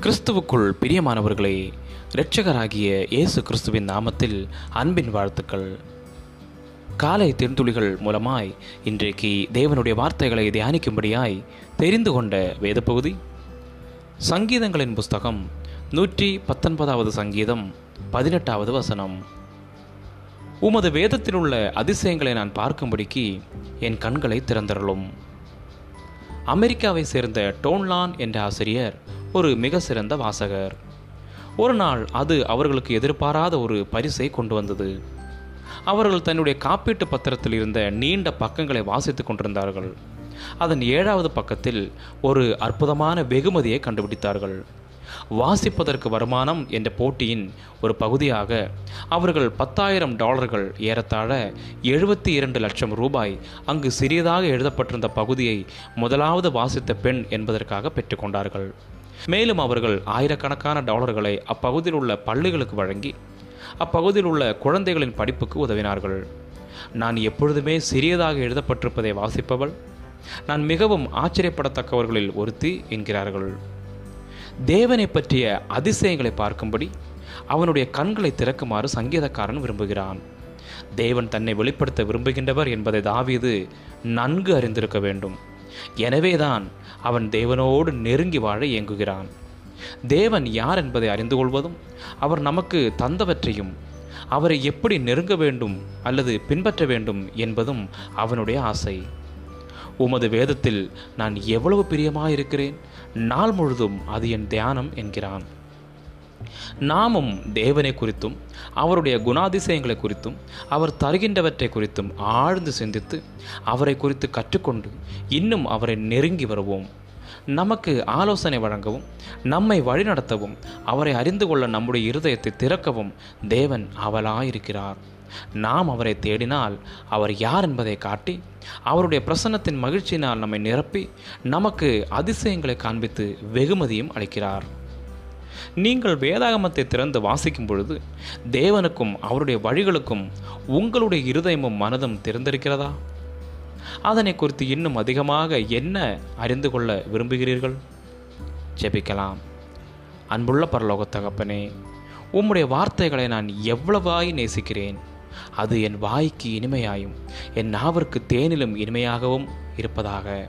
கிறிஸ்துவுக்குள் பிரியமானவர்களே இரட்சகராகிய இயேசு கிறிஸ்துவின் நாமத்தில் அன்பின் வாழ்த்துக்கள். காலை தென்துளிகள் மூலமாய் இன்றைக்கு தேவனுடைய வார்த்தைகளை தியானிக்கும்படியாய் தெரிந்து கொண்ட வேத பகுதி சங்கீதங்களின் புஸ்தகம் நூற்றி பத்தொன்பதாவது சங்கீதம் பதினெட்டாவது வசனம். உமது வேதத்தில் உள்ள அதிசயங்களை நான் பார்க்கும்படிக்கு என் கண்களை திறந்தருளும். அமெரிக்காவை சேர்ந்த டோன்லான் என்ற ஆசிரியர் ஒரு மிக சிறந்த வாசகர். ஒரு நாள் அது அவர்களுக்கு எதிர்பாராத ஒரு பரிசை கொண்டு வந்தது. அவர்கள் தன்னுடைய காப்பீட்டு பத்திரத்தில் இருந்த நீண்ட பக்கங்களை வாசித்துக் கொண்டிருந்தார்கள். அதன் ஏழாவது பக்கத்தில் ஒரு அற்புதமான வெகுமதியை கண்டுபிடித்தார்கள். வாசிப்பதற்கு வருமானம் என்ற போட்டியின் ஒரு பகுதியாக அவர்கள் பத்தாயிரம் டாலர்கள் ஏறத்தாழ எழுபத்தி இரண்டு லட்சம் ரூபாய் அங்கு சிறியதாக எழுதப்பட்டிருந்த பகுதியை முதலாவது வாசித்த பெண் என்பதற்காக பெற்றுக்கொண்டார்கள் மேலும் அவர்கள் ஆயிரக்கணக்கான டாலர்களை அப்பகுதியில் உள்ள பள்ளிகளுக்கு வழங்கி அப்பகுதியில் உள்ள குழந்தைகளின் படிப்புக்கு உதவினார்கள். நான் எப்பொழுதுமே சிறியதாக எழுதப்பட்டிருப்பதை வாசிப்பவள் நான் மிகவும் ஆச்சரியப்படத்தக்கவர்களில் ஒருத்தி என்கிறார்கள். தேவனை பற்றிய அதிசயங்களை பார்க்கும்படி அவனுடைய கண்களை திறக்குமாறு சங்கீதக்காரன் விரும்புகிறான். தேவன் தன்னை வெளிப்படுத்த விரும்புகின்றவர் என்பதை தாவீது நன்கு அறிந்திருக்க வேண்டும். எனவேதான் அவன் தேவனோடு நெருங்கி வாழ இயங்குகிறான். தேவன் யார் என்பதை அறிந்து கொள்வதும் அவர் நமக்கு தந்தவற்றையும் அவரை எப்படி நெருங்க வேண்டும் அல்லது பின்பற்ற வேண்டும் என்பதும் அவனுடைய ஆசை. உமது வேதத்தில் நான் எவ்வளவு பிரியமாயிருக்கிறேன் நாள் முழுதும் அது என் தியானம் என்கிறான். நாமும் தேவனை குறித்தும் அவருடைய குணாதிசயங்களை குறித்தும் அவர் தருகின்றவற்றை குறித்தும் ஆழ்ந்து சிந்தித்து அவரை குறித்து கற்றுக்கொண்டு இன்னும் அவரை நெருங்கி வருவோம். நமக்கு ஆலோசனை வழங்கவும் நம்மை வழிநடத்தவும் அவரை அறிந்து கொள்ள நம்முடைய இருதயத்தை திறக்கவும் தேவன் அவளாயிருக்கிறார் நாம் அவரை தேடினால் அவர் யார் என்பதை காட்டி அவருடைய பிரசன்னத்தின் மகிழ்ச்சியினால் நம்மை நிரப்பி நமக்கு அதிசயங்களை காண்பித்து வெகுமதியும் அளிக்கிறார். நீங்கள் வேதாகமத்தை திறந்து வாசிக்கும் பொழுது தேவனுக்கும் அவருடைய வழிகளுக்கும் உங்களுடைய இருதயமும் மனதும் திறந்திருக்கிறதா? அதனை குறித்து இன்னும் அதிகமாக என்ன அறிந்து கொள்ள விரும்புகிறீர்கள்? ஜெபிக்கலாம். அன்புள்ள பரலோக தகப்பனே உம்முடைய வார்த்தைகளை நான் எவ்வளவாய் நேசிக்கிறேன். அது என் வாய்க்கு இனிமையாயும் என் நாவிற்கு தேனிலும் இனிமையாகவும் இருப்பதாக.